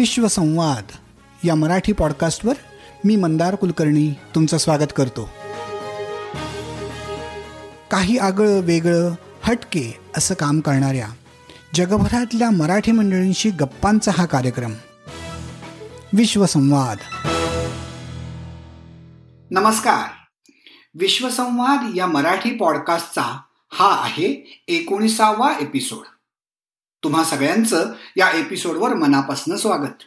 विश्वसंवाद या मराठी पॉडकास्टवर मी मंदार कुलकर्णी तुमचं स्वागत करतो. काही आगळं वेगळं हटके असं काम करणाऱ्या जगभरातल्या मराठी मंडळींशी गप्पांचा हा कार्यक्रम. विश्वसंवाद नमस्कार. विश्वसंवाद या मराठी पॉडकास्टचा हा आहे एकोणीसावा एपिसोड. तुम्हा सगळ्यांचं या एपिसोडवर मनापासून स्वागत.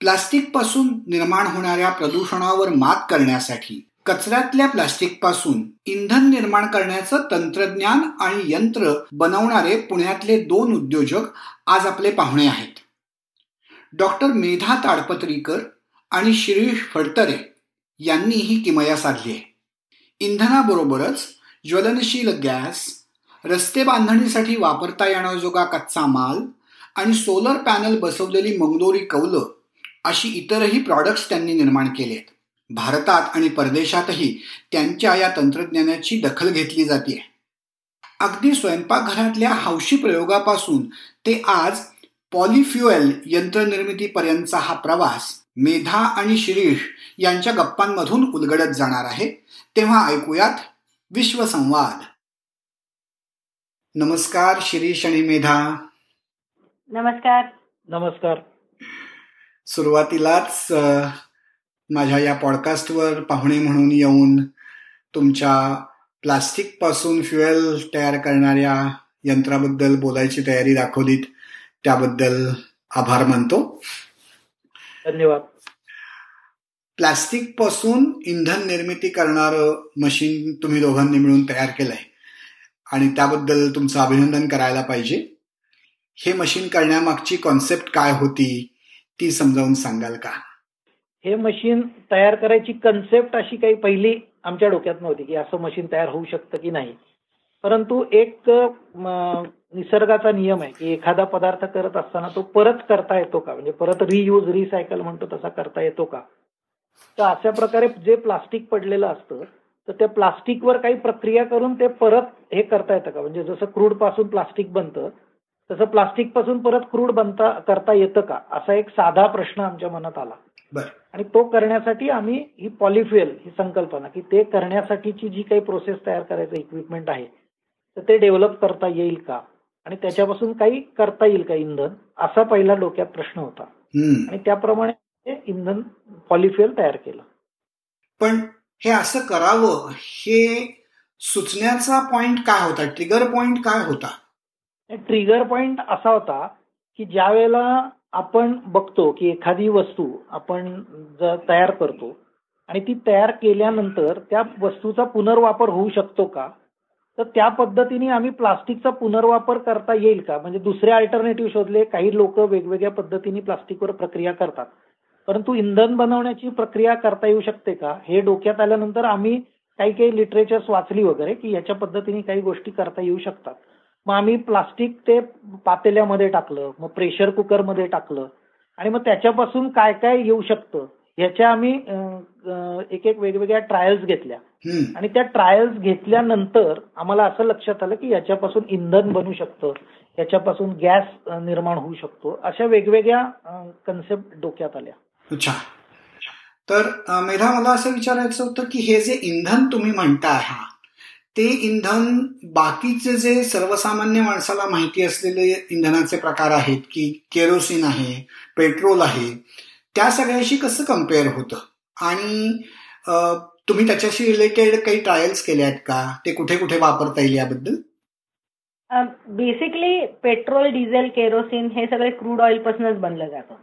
प्लास्टिकपासून निर्माण होणाऱ्या प्रदूषणावर मात करण्यासाठी कचऱ्यातल्या प्लास्टिकपासून इंधन निर्माण करण्याचं तंत्रज्ञान आणि यंत्र बनवणारे पुण्यातले दोन उद्योजक आज आपले पाहुणे आहेत. डॉक्टर मेधा ताडपत्रीकर आणि शिरीष फडतरे यांनी ही किमया साधली आहे. इंधनाबरोबरच ज्वलनशील गॅस रस्ते बांधणीसाठी वापरता येण्याजोगा कच्चा माल आणि सोलर पॅनल बसवलेली मंगदोरी कौलं अशी इतरही प्रॉडक्ट्स त्यांनी निर्माण केले आहेत भारतात आणि परदेशातही त्यांच्या या तंत्रज्ञानाची दखल घेतली जाते अगदी स्वयंपाकघरातल्या हौशी प्रयोगापासून ते आज पॉलिफ्युएल यंत्रनिर्मितीपर्यंतचा हा प्रवास मेधा आणि शिरीष यांच्या गप्पांमधून उलगडत जाणार आहे तेव्हा ऐकूयात विश्वसंवाद. नमस्कार शिरीष आणि मेधा. नमस्कार. नमस्कार. सुरुवातीलाच माझ्या या पॉडकास्टवर पाहुणे म्हणून येऊन तुमच्या प्लास्टिकपासून फ्युएल तयार करणाऱ्या यंत्राबद्दल बोलायची तयारी दाखवलीत त्याबद्दल आभार मानतो. धन्यवाद. प्लास्टिकपासून इंधन निर्मिती करणारं मशीन तुम्ही दोघांनी मिळून तयार केलंय. आणि त्याबद्दल तुमचं अभिनंदन करायला पाहिजे. हे मशीन करण्यामागची कॉन्सेप्ट काय होती ती समजावून सांगाल का? हे मशीन तयार करायची कन्सेप्ट अशी काही पहिली आमच्या डोक्यात नव्हती की असं मशीन तयार होऊ शकतं की नाही. परंतु एक निसर्गाचा नियम आहे की एखादा पदार्थ करत असताना तो परत करता येतो का? म्हणजे परत रियूज रिसायकल म्हणतो तसा करता येतो का? तर अशा प्रकारे जे प्लास्टिक पडलेलं असतं तर त्या प्लास्टिकवर काही प्रक्रिया करून ते परत हे करता येतं का? म्हणजे जसं क्रूडपासून प्लास्टिक बनतं तसं प्लास्टिकपासून परत क्रूड बनता करता येतं का? असा एक साधा प्रश्न आमच्या मनात आला. आणि तो करण्यासाठी आम्ही ही पॉलिफ्युएल ही संकल्पना की ते करण्यासाठीची जी काही प्रोसेस तयार करायचं इक्विपमेंट आहे तर ते डेव्हलप करता येईल का? आणि त्याच्यापासून काही करता येईल का इंधन? असा पहिला डोक्यात प्रश्न होता. आणि त्याप्रमाणे इंधन पॉलिफ्युएल तयार केलं. पण हे असं करावं हे सुचण्याचा पॉइंट काय होता? ट्रिगर पॉइंट काय होता? ट्रिगर पॉइंट असा होता की ज्या वेळेला आपण बघतो की एखादी वस्तू आपण तयार करतो आणि ती तयार केल्यानंतर त्या वस्तूचा पुनर्वापर होऊ शकतो का? तर त्या पद्धतीने आम्ही प्लास्टिकचा पुनर्वापर करता येईल का? म्हणजे दुसरे अल्टरनेटिव्ह शोधले काही लोक वेगवेगळ्या पद्धतीने प्लास्टिकवर प्रक्रिया करतात. परंतु इंधन बनवण्याची प्रक्रिया करता येऊ शकते का? हे डोक्यात आल्यानंतर आम्ही काही काही लिटरेचर्स वाचली वगैरे की याच्या पद्धतीने काही गोष्टी करता येऊ शकतात. मग आम्ही प्लास्टिक ते पातेल्यामध्ये टाकलं मग प्रेशर कुकरमध्ये टाकलं आणि मग त्याच्यापासून काय काय येऊ शकतं? ह्याच्या आम्ही एक एक वेगवेगळ्या ट्रायल्स घेतल्या. आणि त्या ट्रायल्स घेतल्यानंतर आम्हाला असं लक्षात आलं की याच्यापासून इंधन बनू शकतं याच्यापासून गॅस निर्माण होऊ शकतो अशा वेगवेगळ्या कन्सेप्ट डोक्यात आल्या. अच्छा. तर मेधा मला असं विचारायचं होतं की हे जे इंधन तुम्ही म्हणताय हा ते इंधन बाकीचे जे सर्वसामान्य माणसाला माहिती असलेले इंधनाचे प्रकार आहेत की केरोसिन आहे पेट्रोल आहे त्या सगळ्याशी कसं कंपेअर होतं? आणि तुम्ही त्याच्याशी रिलेटेड काही ट्रायल्स केल्या आहेत का? ते कुठे कुठे वापरता येईल याबद्दल? बेसिकली पेट्रोल डिझेल केरोसिन हे सगळे क्रूड ऑइल पासूनच बनलं जातं.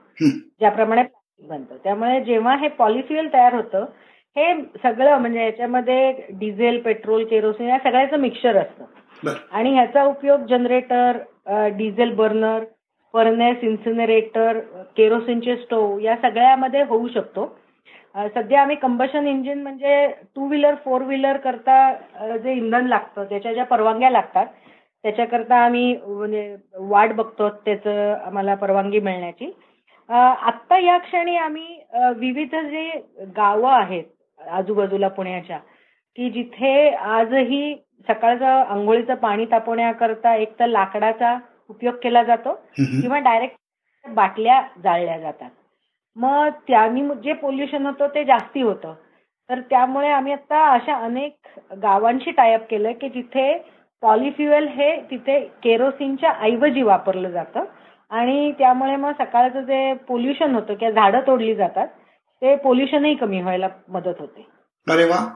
ज्याप्रमाणे बनतं. त्यामुळे जेव्हा हे पॉलिफ्युएल तयार होतं हे सगळं म्हणजे याच्यामध्ये डिझेल पेट्रोल केरोसिन या सगळ्याचं मिक्सचर असतं. आणि ह्याचा उपयोग generator diesel burner furnace incinerator केरोसिनचे stove या सगळ्यामध्ये होऊ शकतो. सध्या आम्ही कंबशन इंजिन म्हणजे टू व्हीलर फोर व्हीलर करता जे इंधन लागतं त्याच्या ज्या परवानग्या लागतात त्याच्याकरता आम्ही म्हणजे वाट बघतो त्याचं आम्हाला परवानगी मिळण्याची. आत्ता या क्षणी आम्ही विविध जे गावं आहेत आजूबाजूला पुण्याच्या की जिथे आजही सकाळचं आंघोळीचं पाणी तापवण्याकरता एक तर लाकडाचा उपयोग केला जातो किंवा डायरेक्ट बाटल्या जाळल्या जातात. मग त्यांनी जे पोल्युशन होतं ते जास्ती होतं. तर त्यामुळे आम्ही आता अशा अनेक गावांशी टायअप केलं की जिथे पॉलिफ्युएल हे तिथे केरोसिनच्या ऐवजी वापरलं जातं. आणि त्यामुळे मग सकाळचं जे पोल्युशन होतं किंवा झाडं तोडली जातात ते पोल्युशनही कमी व्हायला मदत होते. अरे वा.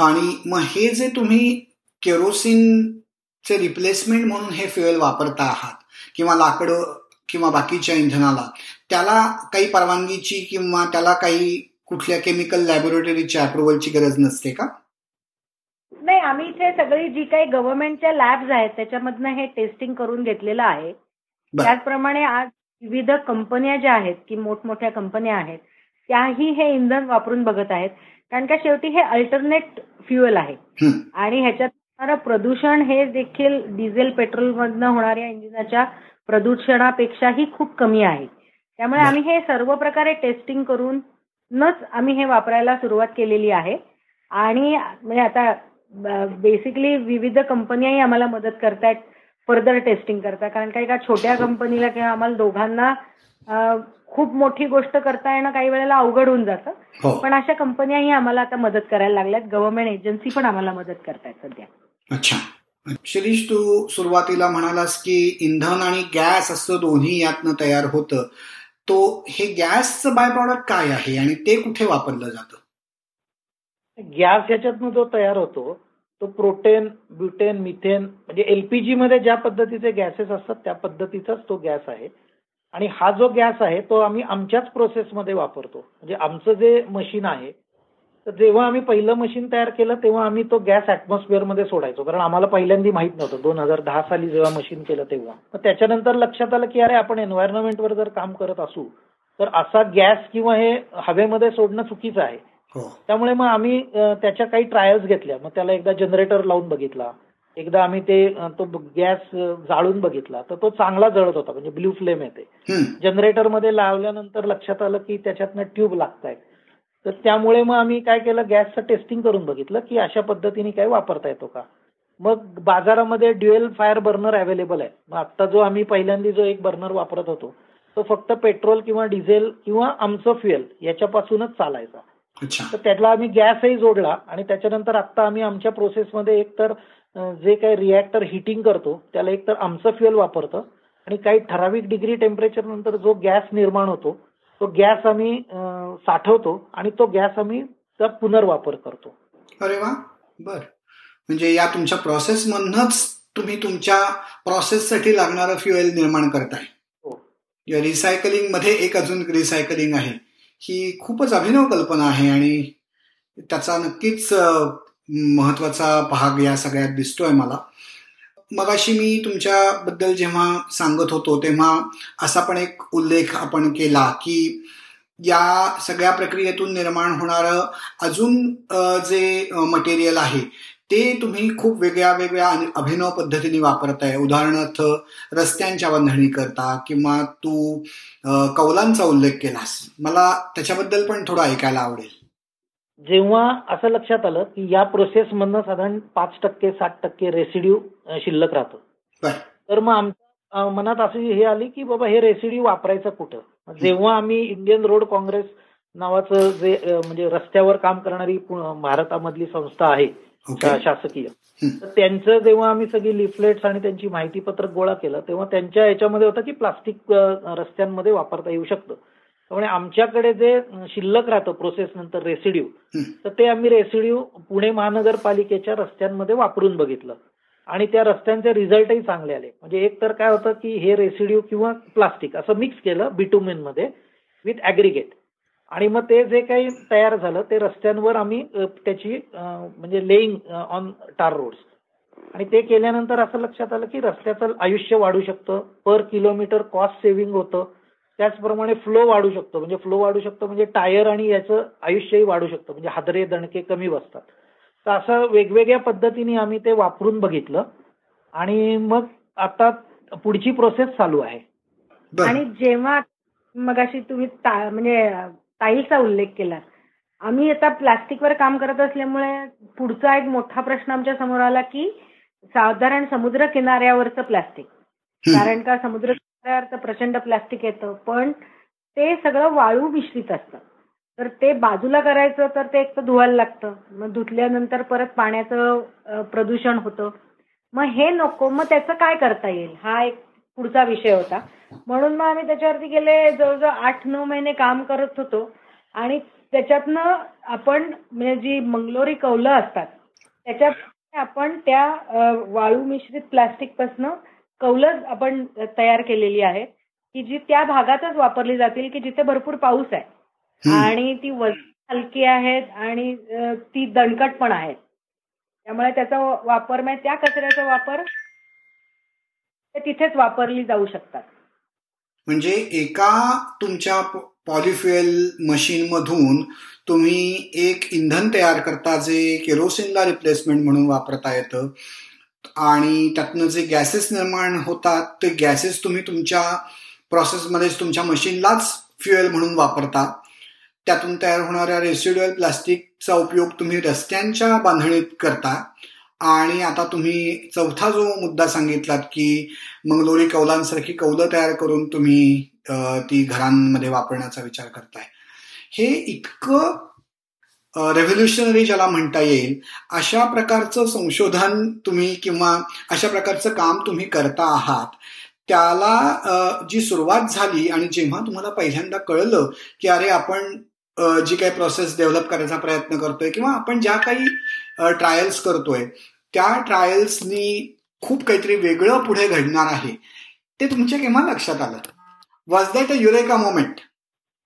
आणि मग हे जे तुम्ही केरोसिनचे रिप्लेसमेंट म्हणून हे फ्युएल वापरता आहात किंवा लाकडं किंवा बाकीच्या इंधनाला त्याला काही परवानगीची किंवा त्याला काही कुठल्या केमिकल लॅबोरेटरीच्या अप्रुव्हलची गरज नसते का? नाही आम्ही इथे सगळी जी काही गव्हर्नमेंटच्या लॅब्स आहेत त्याच्यामधनं हे टेस्टिंग करून घेतलेलं आहे. त्याचप्रमाणे आज विविध कंपन्या ज्या आहेत की मोठमोठ्या कंपन्या आहेत त्याही हे इंधन वापरून बघत आहेत. कारण का शेवटी हे अल्टरनेट फ्युएल आहे. आणि ह्याच्यात होणारं प्रदूषण हे देखील डिझेल पेट्रोल मधनं होणाऱ्या इंजिनाच्या प्रदूषणापेक्षाही खूप कमी आहे. त्यामुळे आम्ही हे सर्व प्रकारे टेस्टिंग करूनच आम्ही हे वापरायला सुरुवात केलेली आहे. आणि म्हणजे आता बेसिकली विविध कंपन्याही आम्हाला मदत करतायत. फर्दर टेस्टिंग करता कारण का एका छोट्या कंपनीला किंवा आम्हाला दोघांना खूप मोठी गोष्ट करता येणं काही वेळेला अवघड होऊन जातं. हो. पण अशा कंपन्याही आम्हाला आता मदत करायला लागल्यात. गव्हर्नमेंट एजन्सी पण आम्हाला मदत करतायत सध्या. अच्छा. शिरीष तू सुरुवातीला म्हणालास की इंधन आणि गॅस असं दोन्ही यातनं तयार होतं. तो हे गॅसचं बाय प्रॉडक्ट काय आहे आणि ते कुठे वापरलं जातं? गॅस याच्यातनं जो तयार होतो तो प्रोटेन ब्युटेन मिथेन म्हणजे एलपीजी मध्ये ज्या पद्धतीचे गॅसेस असतात त्या पद्धतीचाच तो गॅस आहे. आणि हा जो गॅस आहे तो आम्ही आमच्याच प्रोसेसमध्ये वापरतो. म्हणजे आमचं जे मशीन आहे तर जेव्हा आम्ही पहिलं मशीन तयार केलं तेव्हा आम्ही तो गॅसमध्ये सोडायचो. कारण आम्हाला पहिल्यांदा माहीत नव्हतं. दोन हजार दहा साली जेव्हा मशीन केलं तेव्हा. मग त्याच्यानंतर लक्षात आलं की अरे आपण एन्व्हायरमेंटवर जर काम करत असू तर असा गॅस किंवा हे हवेमध्ये सोडणं चुकीचं आहे. त्यामुळे मग आम्ही त्याच्या काही ट्रायल्स घेतल्या. मग त्याला एकदा जनरेटर लावून बघितला. एकदा आम्ही ते तो गॅस जाळून बघितला. तर तो चांगला जळत होता म्हणजे ब्ल्यू फ्लेम येते. जनरेटरमध्ये लावल्यानंतर लक्षात आलं की त्याच्यातनं ट्यूब लागतायत तर त्यामुळे मग आम्ही काय केलं गॅसचं टेस्टिंग करून बघितलं की अशा पद्धतीने काय वापरता येतो का? मग बाजारामध्ये ड्युएल फायर बर्नर अवेलेबल आहे. मग आता जो आम्ही पहिल्यांदा जो एक बर्नर वापरत होतो तो फक्त पेट्रोल किंवा डिझेल किंवा आमचं फ्युएल याच्यापासूनच चालायचा. तर त्यातला आम्ही गॅसही जोडला आणि त्याच्यानंतर आता आम्ही आमच्या प्रोसेसमध्ये एक तर जे काही रिॲक्टर हिटिंग करतो त्याला एक तर आमचं फ्युएल वापरतो आणि काही ठराविक डिग्री टेम्परेचर नंतर जो गॅस निर्माण होतो तो गॅस आम्ही साठवतो आणि तो गॅस आम्ही पुनर्वापर करतो. अरे वा. बर. म्हणजे या तुमच्या प्रोसेस मधनच तुम्ही तुमच्या प्रोसेससाठी लागणारं फ्युएल निर्माण करताय. हो. रिसायकलिंगमध्ये एक अजून रिसायकलिंग आहे. ही खूपच अभिनव कल्पना आहे आणि त्याचा नक्कीच महत्त्वाचा भाग या सगळ्यात दिसतोय मला. मगाशी मी तुमच्याबद्दल जेव्हा सांगत होतो तेव्हा असा पण एक उल्लेख आपण केला की या सगळ्या प्रक्रियेतून निर्माण होणारं अजून जे मटेरियल आहे ते तुम्ही खूप वेगळ्या वेगळ्या अभिनव पद्धतीने वापरताय उदाहरणार्थ रस्त्यांच्या बांधणी करता किंवा तू कौलांचा उल्लेख केलास. मला त्याच्याबद्दल पण थोडं ऐकायला आवडेल. जेव्हा असं लक्षात आलं की या प्रोसेस मधनं साधारण पाच टक्के सात टक्के रेसिड्यू शिल्लक राहतो. तर मग आमच्या मनात अशी हे आली की बाबा हे रेसिड्यू वापरायचं कुठं? जेव्हा आम्ही इंडियन रोड काँग्रेस नावाचं जे म्हणजे रस्त्यावर काम करणारी भारतामधली संस्था आहे शासकीय? तर त्यांचं जेव्हा आम्ही सगळी लिफलेट्स आणि त्यांची माहिती पत्रक गोळा केलं तेव्हा त्यांच्या याच्यामध्ये होतं की प्लास्टिक रस्त्यांमध्ये वापरता येऊ शकतं. त्यामुळे आमच्याकडे जे शिल्लक राहतं प्रोसेस नंतर रेसिड्यू तर ते आम्ही रेसिड्यू पुणे महानगरपालिकेच्या रस्त्यांमध्ये वापरून बघितलं. आणि त्या रस्त्यांचे रिझल्टही चांगले आले. म्हणजे एक तर काय होतं की हे रेसिड्यू किंवा प्लास्टिक असं मिक्स केलं बिटुमेन मध्ये विथ ऍग्रिगेट आणि मग ते जे काही तयार झालं ते रस्त्यांवर आम्ही त्याची म्हणजे लेईंग ऑन टार रोड्स आणि ते केल्यानंतर असं लक्षात आलं की रस्त्याचं आयुष्य वाढू शकतं. पर किलोमीटर कॉस्ट सेव्हिंग होतं. त्याचप्रमाणे फ्लो वाढू शकतो. म्हणजे फ्लो वाढू शकतो म्हणजे टायर आणि याचं आयुष्यही वाढू शकतं. म्हणजे हादरे दणके कमी बसतात. तर असं वेगवेगळ्या पद्धतीने आम्ही ते वापरून बघितलं. आणि मग आता पुढची प्रोसेस चालू आहे. आणि जेव्हा मग अशी तुम्ही म्हणजे टाईलचा उल्लेख केला. आम्ही आता प्लास्टिकवर काम करत असल्यामुळे पुढचा एक मोठा प्रश्न आमच्यासमोर आला की साधारण समुद्र किनाऱ्यावरचं प्लास्टिक. कारण का समुद्र अर्थ प्रचंड प्लास्टिक येतं पण ते सगळं वाळू मिश्रित असतं. तर ते बाजूला करायचं तर ते एक तर धुवायला लागतं मग धुतल्यानंतर परत पाण्याचं प्रदूषण होतं. मग हे नको मग त्याचं काय करता येईल? हा एक पुढचा विषय होता. म्हणून मग आम्ही त्याच्यावरती गेले जवळजवळ आठ नऊ महिने काम करत होतो. आणि त्याच्यातनं आपण म्हणजे जी मंगलोरी कौलं असतात त्याच्यात आपण त्या वाळू मिश्रित प्लास्टिक पासनं कौलं आपण तयार केलेली आहेत की जी त्या भागातच वापरली जातील की जिथे भरपूर पाऊस आहे. आणि ती वजन हलकी आहेत आणि ती दणकट पण आहेत. त्यामुळे त्याचा वापर म्हणजे त्या कचऱ्याचा वापर तिथेच वापरली जाऊ शकतात. म्हणजे एका तुमच्या पॉलिफ्युएल मशीन मधून तुम्ही एक इंधन तयार करता जे केरोसिनला रिप्लेसमेंट म्हणून वापरता येतं आणि त्यातनं जे गॅसेस निर्माण होतात ते गॅसेस तुम्ही तुमच्या प्रोसेसमध्येच तुमच्या मशीनलाच फ्युएल म्हणून वापरता. त्यातून तयार होणाऱ्या रेसिड्युअल प्लास्टिकचा उपयोग तुम्ही रस्त्यांच्या बांधणीत करता. आणि आता तुम्ही चौथा जो मुद्दा सांगितलात की मंगलोरी कौलांसारखी कौलं तयार करून तुम्ही ती घरांमध्ये वापरण्याचा विचार करताय. हे इतकं रेव्होल्युशनरी ज्याला म्हणता येईल अशा प्रकारचं संशोधन तुम्ही किंवा अशा प्रकारचं काम तुम्ही करता आहात त्याला जी सुरुवात झाली आणि जेव्हा तुम्हाला पहिल्यांदा कळलं की अरे आपण जी काही प्रोसेस डेव्हलप करायचा प्रयत्न करतोय किंवा आपण ज्या काही ट्रायल्स करतोय त्या ट्रायल्सनी खूप काहीतरी वेगळं पुढे घडणार आहे. ते तुमच्या केव्हा लक्षात आलं? Was that a eureka moment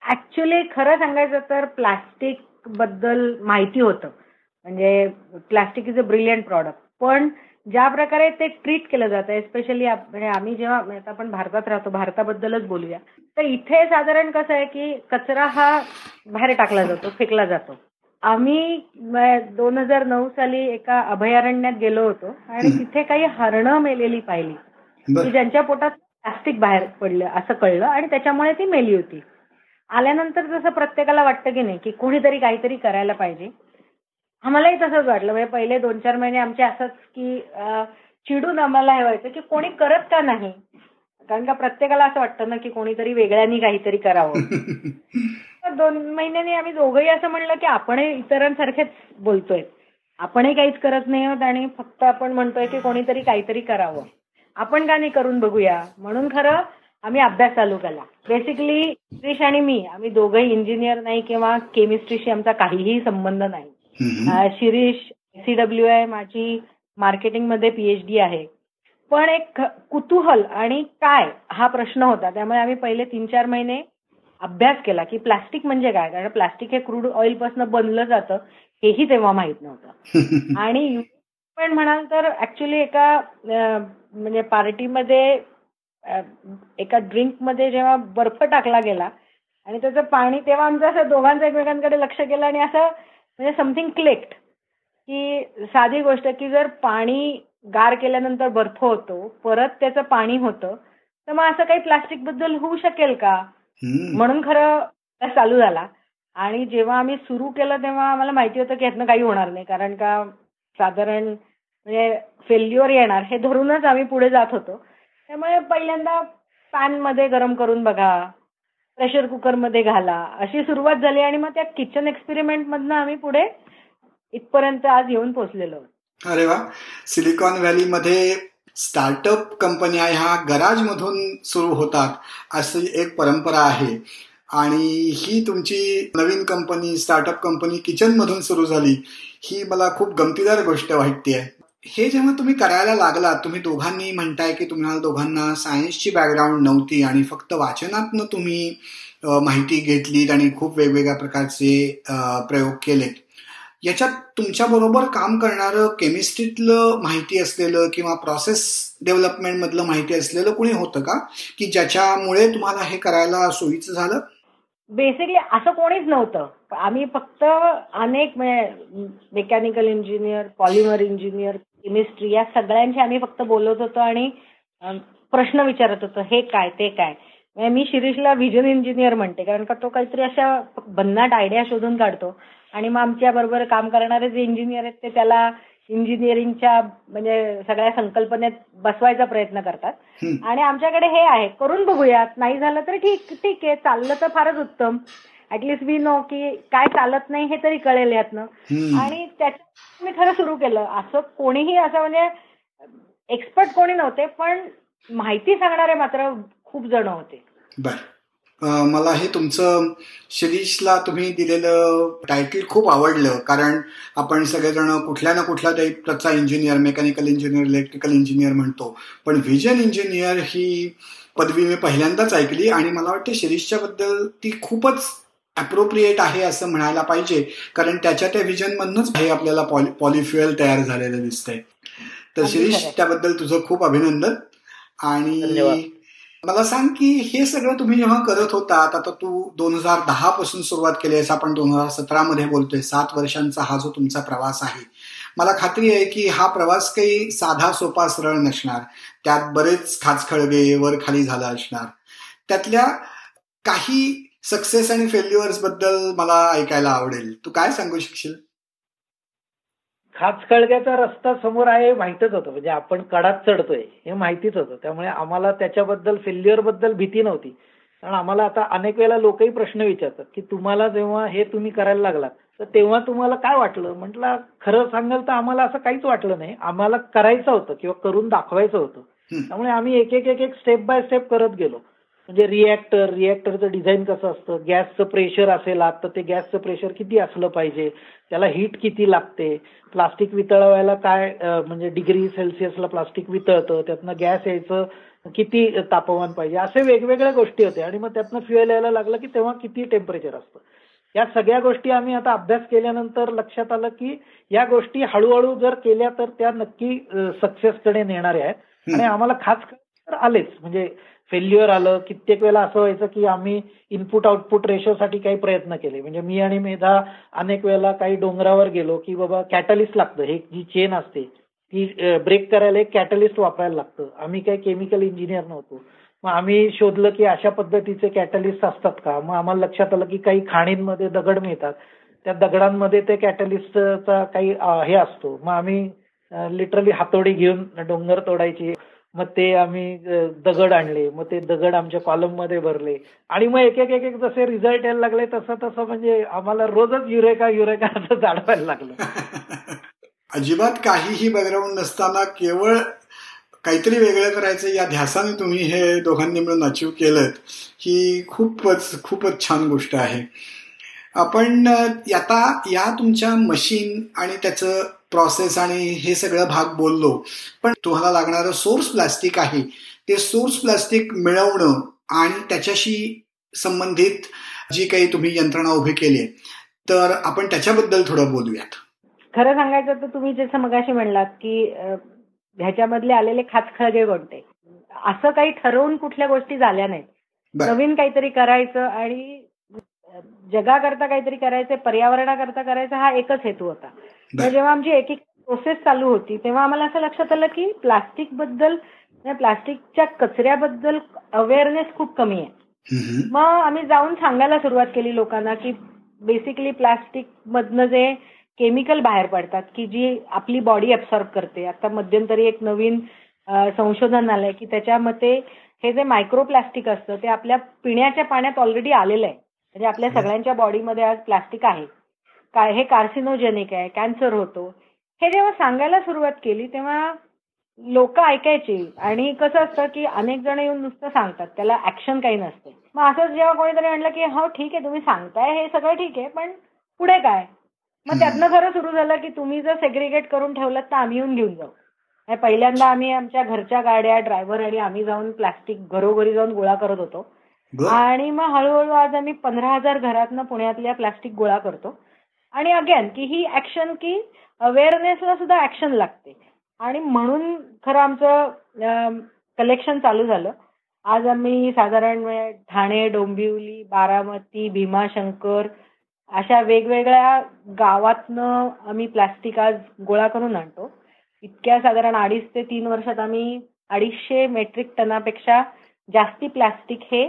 actually खरं सांगायचं तर प्लास्टिकबद्दल माहिती होतं. म्हणजे plastic is a brilliant product पण ज्या प्रकारे ते ट्रीट केलं जातं एस्पेशली म्हणजे आम्ही जेव्हा म्हणजे आपण भारतात राहतो भारताबद्दलच बोलूया. तर इथे साधारण कसं आहे की कचरा हा बाहेर टाकला जातो फेकला जातो. आम्ही दोन हजार नऊ साली एका अभयारण्यात गेलो होतो आणि तिथे काही हरणं मेलेली पाहिली. की ज्यांच्या पोटात प्लास्टिक बाहेर पडलं असं कळलं आणि त्याच्यामुळे ती मेली होती. आल्यानंतर जसं प्रत्येकाला वाटतं की नाही की कोणीतरी काहीतरी करायला पाहिजे. आम्हालाही तसंच वाटलं. म्हणजे पहिले दोन चार महिने आमचे असंच की चिडून आम्हाला हे व्हायचं की कोणी करत का नाही? कारण का प्रत्येकाला असं वाटतं ना की कोणीतरी वेगळ्यांनी काहीतरी करावं. दोन महिन्यांनी आम्ही दोघंही असं म्हणलं की आपणही इतरांसारखेच बोलतोय. आपणही काहीच करत नाही आहोत आणि फक्त आपण म्हणतोय की कोणीतरी काहीतरी करावं. आपण का नाही करून बघूया. म्हणून खरं आम्ही अभ्यास चालू केला. बेसिकली श्रीश आणि मी आम्ही दोघंही इंजिनियर नाही किंवा केमिस्ट्रीशी आमचा काहीही संबंध नाही. शिरीष सीडब्ल्यू आहे माझी मार्केटिंगमध्ये पीएचडी आहे. पण एक कुतूहल आणि काय हा प्रश्न होता. त्यामुळे आम्ही पहिले तीन चार महिने अभ्यास केला की प्लास्टिक म्हणजे काय? कारण प्लास्टिक हे क्रूड ऑइलपासून बनलं जातं हेही तेव्हा माहीत नव्हतं. आणि पण म्हणाल तर ऍक्च्युली एका म्हणजे पार्टीमध्ये एका ड्रिंकमध्ये जेव्हा बर्फ टाकला गेला आणि त्याचं पाणी तेव्हा आमचं असं दोघांचं एकमेकांकडे लक्ष गेलं आणि असं म्हणजे समथिंग क्लिक्ट की साधी गोष्ट की जर पाणी गार केल्यानंतर बर्फ होतो परत त्याचं पाणी होतं तर मग असं काही प्लास्टिकबद्दल होऊ शकेल का? म्हणून खरं चालू झाला. आणि जेव्हा आम्ही सुरू केलं तेव्हा आम्हाला माहिती होतं की यातनं काही होणार नाही. कारण का साधारण म्हणजे फेल्युअर येणार हे धरूनच आम्ही पुढे जात होतो. त्यामुळे पहिल्यांदा पॅनमध्ये गरम करून बघा प्रेशर कुकरमध्ये घाला अशी सुरुवात झाली. आणि मग त्या किचन एक्सपेरिमेंट मधनं आम्ही पुढे इथपर्यंत आज येऊन पोहोचलेलो. अरे वा. सिलिकॉन व्हॅलीमध्ये स्टार्टअप कंपन्या ह्या गराजमधून सुरू होतात अशी एक परंपरा आहे. आणि ही तुमची नवीन कंपनी स्टार्टअप कंपनी किचन मधून सुरू झाली ही मला खूप गमतीदार गोष्ट वाटते. हे जेव्हा तुम्ही करायला लागला तुम्ही दोघांनी म्हणताय की तुम्हाला दोघांना सायन्सची बॅकग्राऊंड नव्हती आणि फक्त वाचनातनं तुम्ही माहिती घेतलीत आणि खूप वेगवेगळ्या प्रकारचे प्रयोग केलेत. याच्यात तुमच्याबरोबर काम करणारं केमिस्ट्रीतलं माहिती असलेलं किंवा प्रोसेस डेव्हलपमेंटमधलं माहिती असलेलं कुणी होतं का? की ज्याच्यामुळे तुम्हाला हे करायला सोयीचं झालं? बेसिकली असं कोणीच नव्हतं. आम्ही फक्त अनेक mechanical engineer polymer engineer chemistry या सगळ्यांशी आम्ही फक्त बोलत होतो आणि प्रश्न विचारत होतो हे काय ते काय? म्हणजे मी शिरीषला व्हिजन इंजिनियर म्हणते कारण का तो काहीतरी अशा भन्नाट आयडिया शोधून काढतो. आणि मग आमच्या बरोबर काम करणारे जे इंजिनियर आहेत ते त्याला इंजिनिअरिंगच्या म्हणजे सगळ्या संकल्पनेत बसवायचा प्रयत्न करतात. आणि आमच्याकडे हे आहे. करून बघूयात. नाही झालं तर ठीक ठीक आहे. चाललं तर फारच उत्तम. ऍटलिस्ट वी नो की काय चालत नाही हे तरी कळेल यातनं. आणि त्याच्यात मी खरं सुरू केलं. असं कोणीही असं म्हणजे एक्सपर्ट कोणी नव्हते पण माहिती सांगणारे मात्र खूप जण होते. मला हे तुमचं शिरीषला तुम्ही दिलेलं टायटल खूप आवडलं कारण आपण सगळेजण कुठल्या ना कुठल्या टाईपचा engineer mechanical engineer electrical engineer म्हणतो. पण व्हिजन इंजिनियर ही पदवी मी पहिल्यांदाच ऐकली आणि मला वाटतं शिरीषच्या बद्दल ती खूपच अप्रोप्रिएट आहे असं म्हणायला पाहिजे कारण त्याच्या त्या व्हिजन मधूनच हे आपल्याला पॉलिफ्युएल तयार झालेलं दिसतंय. तर शिरीष त्याबद्दल तुझं खूप अभिनंदन आणि मला सांग की हे सगळं तुम्ही जेव्हा करत होता आता तू दोन हजार दहा पासून सुरुवात केली आहेस आपण दोन हजार सतरा मध्ये बोलतोय सात वर्षांचा हा जो तुमचा प्रवास आहे. मला खात्री आहे की हा प्रवास काही साधा सोपा सरळ नसणार. त्यात बरेच खाचखळगे वर खाली झाला असणार. त्यातल्या काही सक्सेस आणि फेल्युअर्सबद्दल मला ऐकायला आवडेल. तू काय सांगू शकशील? खाचखळग्याचा रस्ता समोर आहे माहितच होतं. म्हणजे आपण कडात चढतोय हे माहितीच होतं. त्यामुळे आम्हाला त्याच्याबद्दल फेल्युअरबद्दल भीती नव्हती. कारण आम्हाला आता अनेक वेळेला लोकही प्रश्न विचारतात की तुम्हाला जेव्हा हे तुम्ही करायला लागलात तर तेव्हा तुम्हाला काय वाटलं? म्हटलं खरं सांगाल तर आम्हाला असं काहीच वाटलं नाही. आम्हाला करायचं होतं किंवा करून दाखवायचं होतं. त्यामुळे आम्ही एक एक एक एक स्टेप बाय स्टेप करत गेलो. म्हणजे रिॲक्टर रिॲक्टरचं डिझाईन कसं असतं? गॅसचं प्रेशर असेल तर ते गॅसचं प्रेशर किती असलं पाहिजे? त्याला हीट किती लागते? प्लास्टिक वितळवायला काय म्हणजे डिग्री सेल्सिअसला प्लास्टिक वितळतं? त्यातनं गॅस यायचं किती तापमान पाहिजे? असे वेगवेगळ्या गोष्टी होत्या आणि मग त्यातनं फ्युएल यायला लागलं की तेव्हा किती टेम्परेचर असतं? या सगळ्या गोष्टी आम्ही आता अभ्यास केल्यानंतर लक्षात आलं की या गोष्टी हळूहळू जर केल्या तर त्या नक्की सक्सेसकडे नेणाऱ्या आहेत. आणि आम्हाला खास आलेच. म्हणजे फेल्युअर आलं कित्येक वेळेला असं व्हायचं की आम्ही इनपुट आउटपुट रेशोसाठी काही प्रयत्न केले. म्हणजे मी आणि मेधा अनेक वेळेला काही डोंगरावर गेलो की बाबा कॅटलिस्ट लागतं. हे जी चेन असते ती ब्रेक करायला एक कॅटलिस्ट वापरायला लागतं. आम्ही काही केमिकल इंजिनियर नव्हतो. मग आम्ही शोधलं की अशा पद्धतीचे कॅटलिस्ट असतात का? मग आम्हाला लक्षात आलं की काही खाणींमध्ये दगड मिळतात. त्या दगडांमध्ये ते कॅटलिस्टचा काही हे असतो. मग आम्ही लिटरली हातोडी घेऊन डोंगर तोडायची. मग ते आम्ही दगड आणले. मग ते दगड आमच्या कॉलममध्ये भरले. आणि मग एक एक एक एक जसे रिझल्ट यायला लागले तसं तसं म्हणजे आम्हाला रोजच युरेका युरेका असं जाणवायला लागलं. अजिबात काहीही बॅकग्राऊंड नसताना केवळ काहीतरी वेगळं करायचं या ध्यासाने तुम्ही हे दोघांनी मिळून अचीव केलं ही खूपच खूपच छान गोष्ट आहे. आपण आता या तुमच्या मशीन आणि त्याचं प्रोसेस आणि हे सगळं भाग बोललो. पण तुम्हाला लागणारं सोर्स प्लास्टिक आहे. ते सोर्स प्लास्टिक मिळवणं आणि त्याच्याशी संबंधित जी काही तुम्ही यंत्रणा उभी केली तर आपण त्याच्याबद्दल थोडं बोलूयात. खरं सांगायचं तर तुम्ही जसं मगाशी म्हणलात की ह्याच्यामधले आलेले खाचखळगे कोणते? असं काही ठरवून कुठल्या गोष्टी झाल्या नाहीत. नवीन काहीतरी करायचं आणि जगाकरता काहीतरी करायचं पर्यावरणाकरता करायचा हा एकच हेतू होता. जेव्हा आमची एक एक प्रोसेस चालू होती तेव्हा आम्हाला असं लक्षात आलं की प्लास्टिकबद्दल प्लास्टिकच्या कचऱ्याबद्दल अवेअरनेस खूप कमी आहे. मग आम्ही जाऊन सांगायला सुरुवात केली लोकांना की बेसिकली प्लास्टिक मधनं जे केमिकल बाहेर पडतात की जी आपली बॉडी अब्सॉर्ब करते. आता मध्यंतरी एक नवीन संशोधन आलंय की त्याच्या मते हे जे मायक्रोप्लास्टिक असतं ते आपल्या पिण्याच्या पाण्यात ऑलरेडी आलेलं आहे. म्हणजे आपल्या सगळ्यांच्या बॉडीमध्ये आज प्लास्टिक आहे. काय हे कार्सिनोजेनिक आहे कॅन्सर होतो. हे जेव्हा सांगायला सुरुवात केली तेव्हा लोक ऐकायची आणि कसं असतं की अनेक जण येऊन नुसतं सांगतात त्याला ऍक्शन काही नसते. मग असंच जेव्हा कोणीतरी म्हणलं की हो ठीक आहे तुम्ही सांगताय हे सगळं ठीक आहे पण पुढे काय? मग त्यातनं खरं सुरू झालं की तुम्ही जर सेग्रिगेट करून ठेवलं तर आम्ही येऊन घेऊन जाऊ. पहिल्यांदा आम्ही आमच्या घरच्या गाड्या ड्रायव्हर आणि आम्ही जाऊन प्लास्टिक घरोघरी जाऊन गोळा करत होतो. आणि मग हळूहळू आज आम्ही पंधरा हजार घरातनं पुण्यातल्या प्लास्टिक गोळा करतो. आणि अगेन की ही ऍक्शन की अवेअरनेसला सुद्धा ऍक्शन लागते. आणि म्हणून खरं आमचं कलेक्शन चालू झालं. आज आम्ही साधारण ठाणे डोंबिवली बारामती भीमाशंकर अशा वेगवेगळ्या गावातनं आम्ही प्लास्टिक आज गोळा करून आणतो. इतक्या साधारण अडीच ते तीन वर्षात आम्ही अडीचशे मेट्रिक टनापेक्षा जास्ती प्लास्टिक हे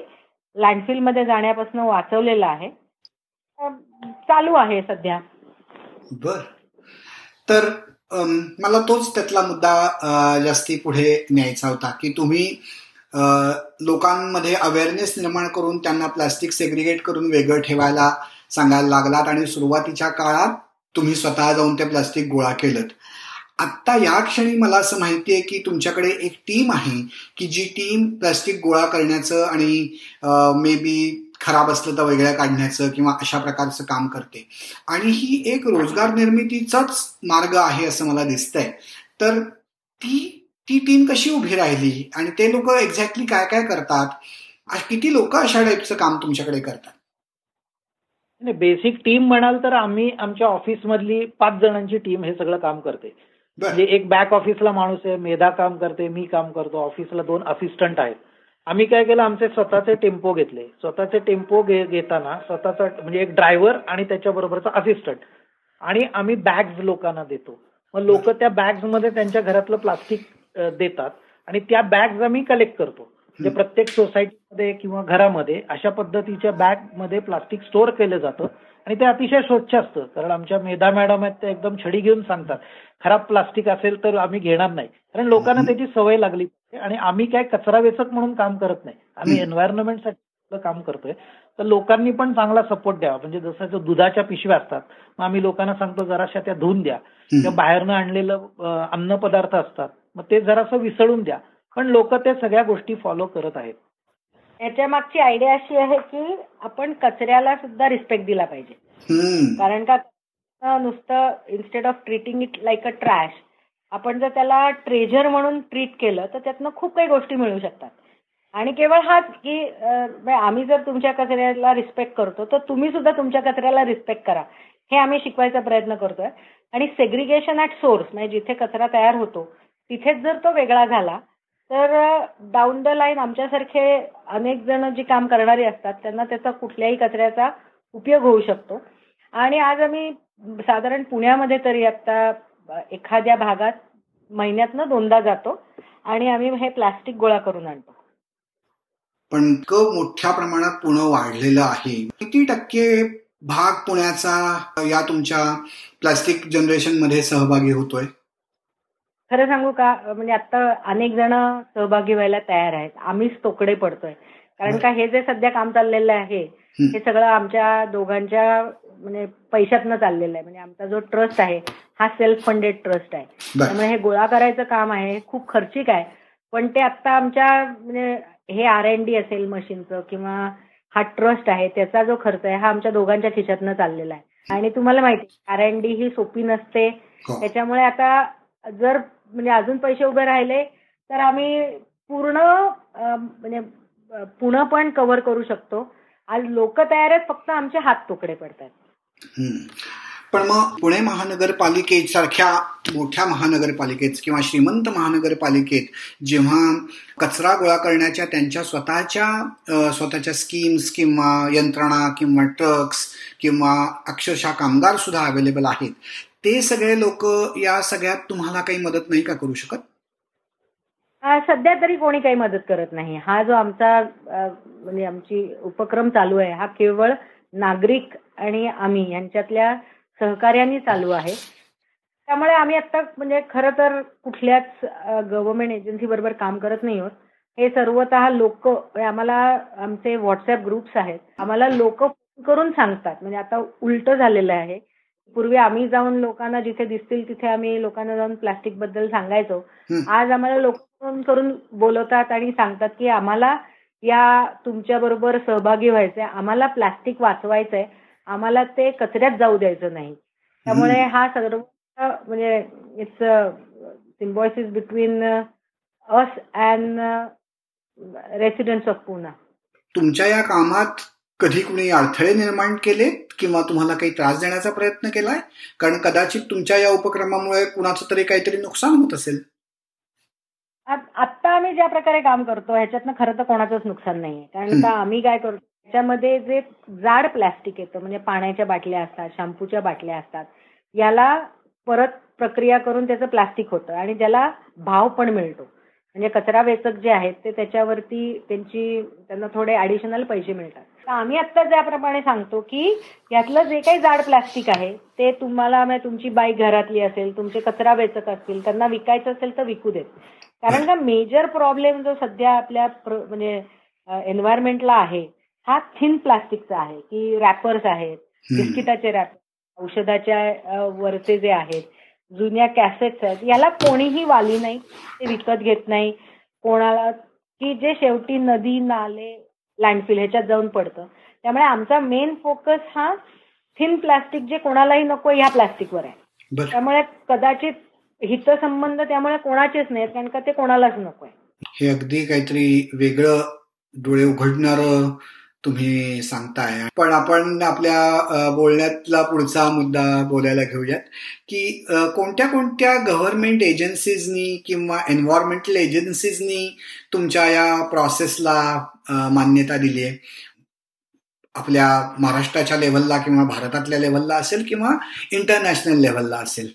लँडफिलमध्ये जाण्यापासून वाचवलेलं आहे. चालू आहे सध्या. बर. तर मला तोच त्यातला मुद्दा जास्ती पुढे न्यायचा होता की तुम्ही लोकांमध्ये अवेअरनेस निर्माण करून त्यांना प्लास्टिक सेग्रिगेट करून वेगळं ठेवायला सांगायला लागलात आणि सुरुवातीच्या काळात तुम्ही स्वतः जाऊन ते प्लास्टिक गोळा केलं आत्ता या क्षणी मला असं माहिती आहे की तुमच्याकडे एक टीम आहे की जी टीम प्लास्टिक गोळा करण्याचं आणि मे बी खराब असलं तर वेगळ्या काढण्याचं किंवा अशा प्रकारचं काम करते. आणि ही एक रोजगार निर्मितीचाच मार्ग आहे असं मला दिसतंय. तर ती ती टीम कशी उभी राहिली आणि ते लोक एक्झॅक्टली काय काय करतात? किती लोक अशा टाईपचं काम तुमच्याकडे करतात? बेसिक टीम म्हणाल तर आम्ही आमच्या ऑफिसमधली पाच जणांची टीम हे सगळं काम करते. म्हणजे एक बॅक ऑफिसला माणूस आहे मेधा काम करते मी काम करतो ऑफिसला दोन असिस्टंट आहेत. आम्ही काय केलं आमचे स्वतःचे टेम्पो घेतले. स्वतःचे टेम्पो घेताना स्वतःचा म्हणजे एक ड्रायव्हर आणि त्याच्याबरोबरचा असिस्टंट आणि आम्ही बॅग्स लोकांना देतो. मग लोक त्या बॅग्समध्ये त्यांच्या घरातलं प्लास्टिक देतात आणि त्या बॅग्स आम्ही कलेक्ट करतो. म्हणजे प्रत्येक सोसायटीमध्ये किंवा घरामध्ये अशा पद्धतीच्या बॅगमध्ये प्लास्टिक स्टोअर केलं जातं. आणि ते अतिशय स्वच्छ असतं. कारण आमच्या मेधा मॅडम आहेत ते एकदम छडी घेऊन सांगतात. खराब प्लास्टिक असेल तर आम्ही घेणार नाही. कारण लोकांना त्याची सवय लागली. आणि आम्ही काय कचरा वेचक म्हणून काम करत नाही. आम्ही एन्व्हायरमेंटसाठी काम करतोय. तर लोकांनी पण चांगला सपोर्ट द्यावा. म्हणजे जसं दुधाच्या पिशव्या असतात मग आम्ही लोकांना सांगतो जराशा त्या धुवून द्या. किंवा बाहेरनं आणलेलं अन्न पदार्थ असतात मग ते जरासं विसळून द्या. पण लोक ते सगळ्या गोष्टी फॉलो करत आहेत. याच्या मागची आयडिया अशी आहे की आपण कचऱ्याला सुद्धा रिस्पेक्ट दिला पाहिजे. कारण का नुसतं instead of treating it like a trash आपण जर त्याला ट्रेजर म्हणून ट्रीट केलं तर त्यातनं खूप काही गोष्टी मिळू शकतात. आणि केवळ हाच की आम्ही जर तुमच्या कचऱ्याला रिस्पेक्ट करतो तर तुम्ही सुद्धा तुमच्या कचऱ्याला रिस्पेक्ट करा. हे आम्ही शिकवायचा प्रयत्न करतोय. आणि सेग्रिगेशन ॲट सोर्स म्हणजे जिथे कचरा तयार होतो तिथेच जर तो वेगळा झाला तर डाऊन द लाईन आमच्यासारखे अनेक जण जी काम करणारी असतात त्यांना त्याचा कुठल्याही कचऱ्याचा उपयोग होऊ शकतो. आणि आज आम्ही साधारण पुण्यामध्ये तरी आता एखाद्या भागात महिन्यातनं दोनदा जातो आणि आम्ही हे प्लास्टिक गोळा करून आणतो. पण मोठ्या प्रमाणात पुणे वाढलेलं आहे. किती टक्के भाग पुण्याचा या तुमच्या प्लास्टिक जनरेशनमध्ये सहभागी होतोय? खरं सांगू का म्हणजे आता अनेक जण सहभागी व्हायला तयार आहेत. आम्हीच तोकडे पडतोय. कारण का हे जे सध्या काम चाललेलं आहे हे सगळं आमच्या दोघांच्या म्हणजे पैशातनं चाललेलं आहे. म्हणजे आमचा जो ट्रस्ट आहे हा सेल्फ फंडेड ट्रस्ट आहे त्यामुळे हे गोळा करायचं काम आहे खूप खर्चिक आहे. पण ते आता आमच्या म्हणजे हे आर एन डी असेल मशीनचं किंवा हा ट्रस्ट आहे त्याचा जो खर्च आहे हा आमच्या दोघांच्या खिशातनं चाललेला आहे. आणि तुम्हाला माहिती आर एन डी ही सोपी नसते. हो. त्याच्यामुळे आता जर म्हणजे अजून पैसे उभे राहिले तर आम्ही पूर्ण म्हणजे पुणं पण कव्हर करू शकतो. आज लोक तयार आहेत फक्त आमचे हात तुकडे पडतात पण मग पुणे महानगरपालिकेत सारख्या मोठ्या महानगरपालिकेत किंवा श्रीमंत महानगरपालिकेत जेव्हा कचरा गोळा करण्याच्या त्यांच्या स्वतःच्या स्वतःच्या स्कीम्स किंवा यंत्रणा किंवा ट्रक्स किंवा अक्षरशः कामगार सुद्धा अवेलेबल आहेत ते सगळे लोक या सगळ्यात तुम्हाला काही मदत नाही का करू शकत? सध्या तरी कोणी काही मदत करत नाही. हा जो आमचा म्हणजे आमची उपक्रम चालू आहे हा केवळ नागरिक आणि आम्ही यांच्यातल्या सहकार्याने चालू आहे. त्यामुळे आम्ही आता म्हणजे खरं तर कुठल्याच गव्हर्नमेंट एजन्सी बरोबर काम करत नाही आहोत. हे सर्वतः लोक म्हणजे आम्हाला आमचे व्हॉट्सअप ग्रुप्स आहेत. आम्हाला लोक फोन करून सांगतात. म्हणजे आता उलट झालेलं आहे. पूर्वी आम्ही जाऊन लोकांना जिथे दिसतील तिथे आम्ही लोकांना जाऊन प्लास्टिकबद्दल सांगायचो. आज आम्हाला लोक फोन करून बोलवतात आणि सांगतात की आम्हाला या तुमच्या बरोबर सहभागी व्हायचंय आम्हाला प्लास्टिक वाचवायचंय आम्हाला ते कचऱ्यात जाऊ द्यायचं नाही. त्यामुळे हा सर्व म्हणजे it's symbiosis between us and residents of Poona तुमच्या या कामात कधी कुणी अडथळे निर्माण केले किंवा तुम्हाला काही त्रास देण्याचा प्रयत्न केलाय? कारण कदाचित तुमच्या या उपक्रमामुळे कुणाचं तरी काहीतरी नुकसान होत असेल. आता आम्ही ज्या प्रकारे काम करतो ह्याच्यातनं खरं तर कोणाचंच नुकसान नाहीये. कारण का आम्ही काय करतो त्याच्यामध्ये जे जाड प्लॅस्टिक येतं म्हणजे पाण्याच्या बाटल्या असतात शॅम्पूच्या बाटल्या असतात याला परत प्रक्रिया करून त्याचं प्लास्टिक होतं आणि ज्याला भाव पण मिळतो. म्हणजे कचरा वेचक जे आहेत ते त्याच्यावरती त्यांची त्यांना थोडे ऍडिशनल पैसे मिळतात. आम्ही आता ज्याप्रमाणे सांगतो की यातलं जे काही जाड प्लास्टिक आहे ते तुम्हाला म्हणजे तुमची बाईक घरातली असेल तुमचे कचरा वेचक असतील त्यांना विकायचं असेल तर विकू देत. कारण का मेजर प्रॉब्लेम जो सध्या आपल्या म्हणजे एन्व्हायरमेंटला आहे हा थिन प्लास्टिकचा आहे की रॅपर्स आहेत बिस्किटाचे रॅपर औषधाच्या वरचे जे आहेत जुन्या कॅसेट्स आहेत याला कोणीही वाली नाही ते विकत घेत नाही. कोणाला की जे शेवटी नदी नाले लँडफिल ह्याच्यात जाऊन पडतं. त्यामुळे आमचा मेन फोकस हा थिन प्लास्टिक जे कोणालाही नको ह्या प्लास्टिकवर आहे. त्यामुळे कदाचित हितसंबंध त्यामुळे कोणाचेच नाहीत कारण का ते कोणालाच नको आहे. हे अगदी काहीतरी वेगळं डोळे उघडणार तुम्ही सांगताय. पण आपण आपल्या बोलण्यातला पुढचा मुद्दा बोलायला घेऊयात की कोणत्या कोणत्या गव्हर्नमेंट एजन्सीजनी किंवा एन्व्हायरमेंटल एजन्सीजनी तुमच्या या प्रोसेसला मान्यता दिली आहे. आपल्या महाराष्ट्राच्या लेवलला किंवा भारतातल्या लेवलला असेल किंवा इंटरनॅशनल लेवलला असेल.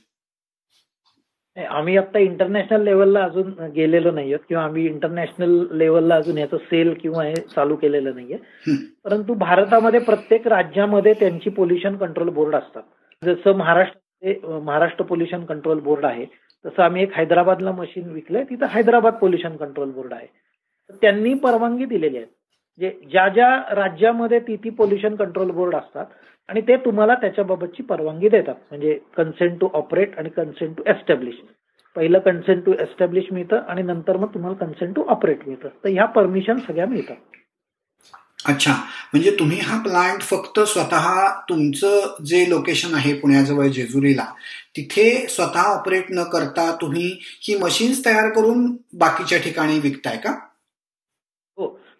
आम्ही आता इंटरनॅशनल लेवलला अजून गेलेलो नाहीये किंवा आम्ही इंटरनॅशनल लेवलला अजून याचं सेल किंवा हे चालू केलेलं नाहीये. परंतु भारतामध्ये प्रत्येक राज्यामध्ये त्यांची पोल्युशन कंट्रोल बोर्ड असतात. जसं Maharashtra Maharashtra pollution control board आहे तसं आम्ही एक हैदराबादला मशीन विकलंय तिथं हैदराबाद पोल्युशन कंट्रोल बोर्ड आहे. त्यांनी परवानगी दिलेली आहे. जे ज्या ज्या राज्यामध्ये ती ती पोल्युशन कंट्रोल बोर्ड असतात आणि ते तुम्हाला त्याच्याबाबतची परवानगी देतात. म्हणजे कन्सेंट टू ऑपरेट आणि कन्सेंट टू एस्टॅब्लिश पहिलं कन्सेंट टू एस्टॅब्लिश मिळतं आणि नंतर मग तुम्हाला कन्सेंट टू ऑपरेट मिळतं. तर ह्या परमिशन सगळ्या मिळतात. अच्छा. म्हणजे तुम्ही हा प्लांट फक्त स्वतः तुमचं जे लोकेशन आहे पुण्याजवळ जेजुरीला तिथे स्वतः ऑपरेट न करता तुम्ही ही मशीन्स तयार करून बाकीच्या ठिकाणी विकताय का?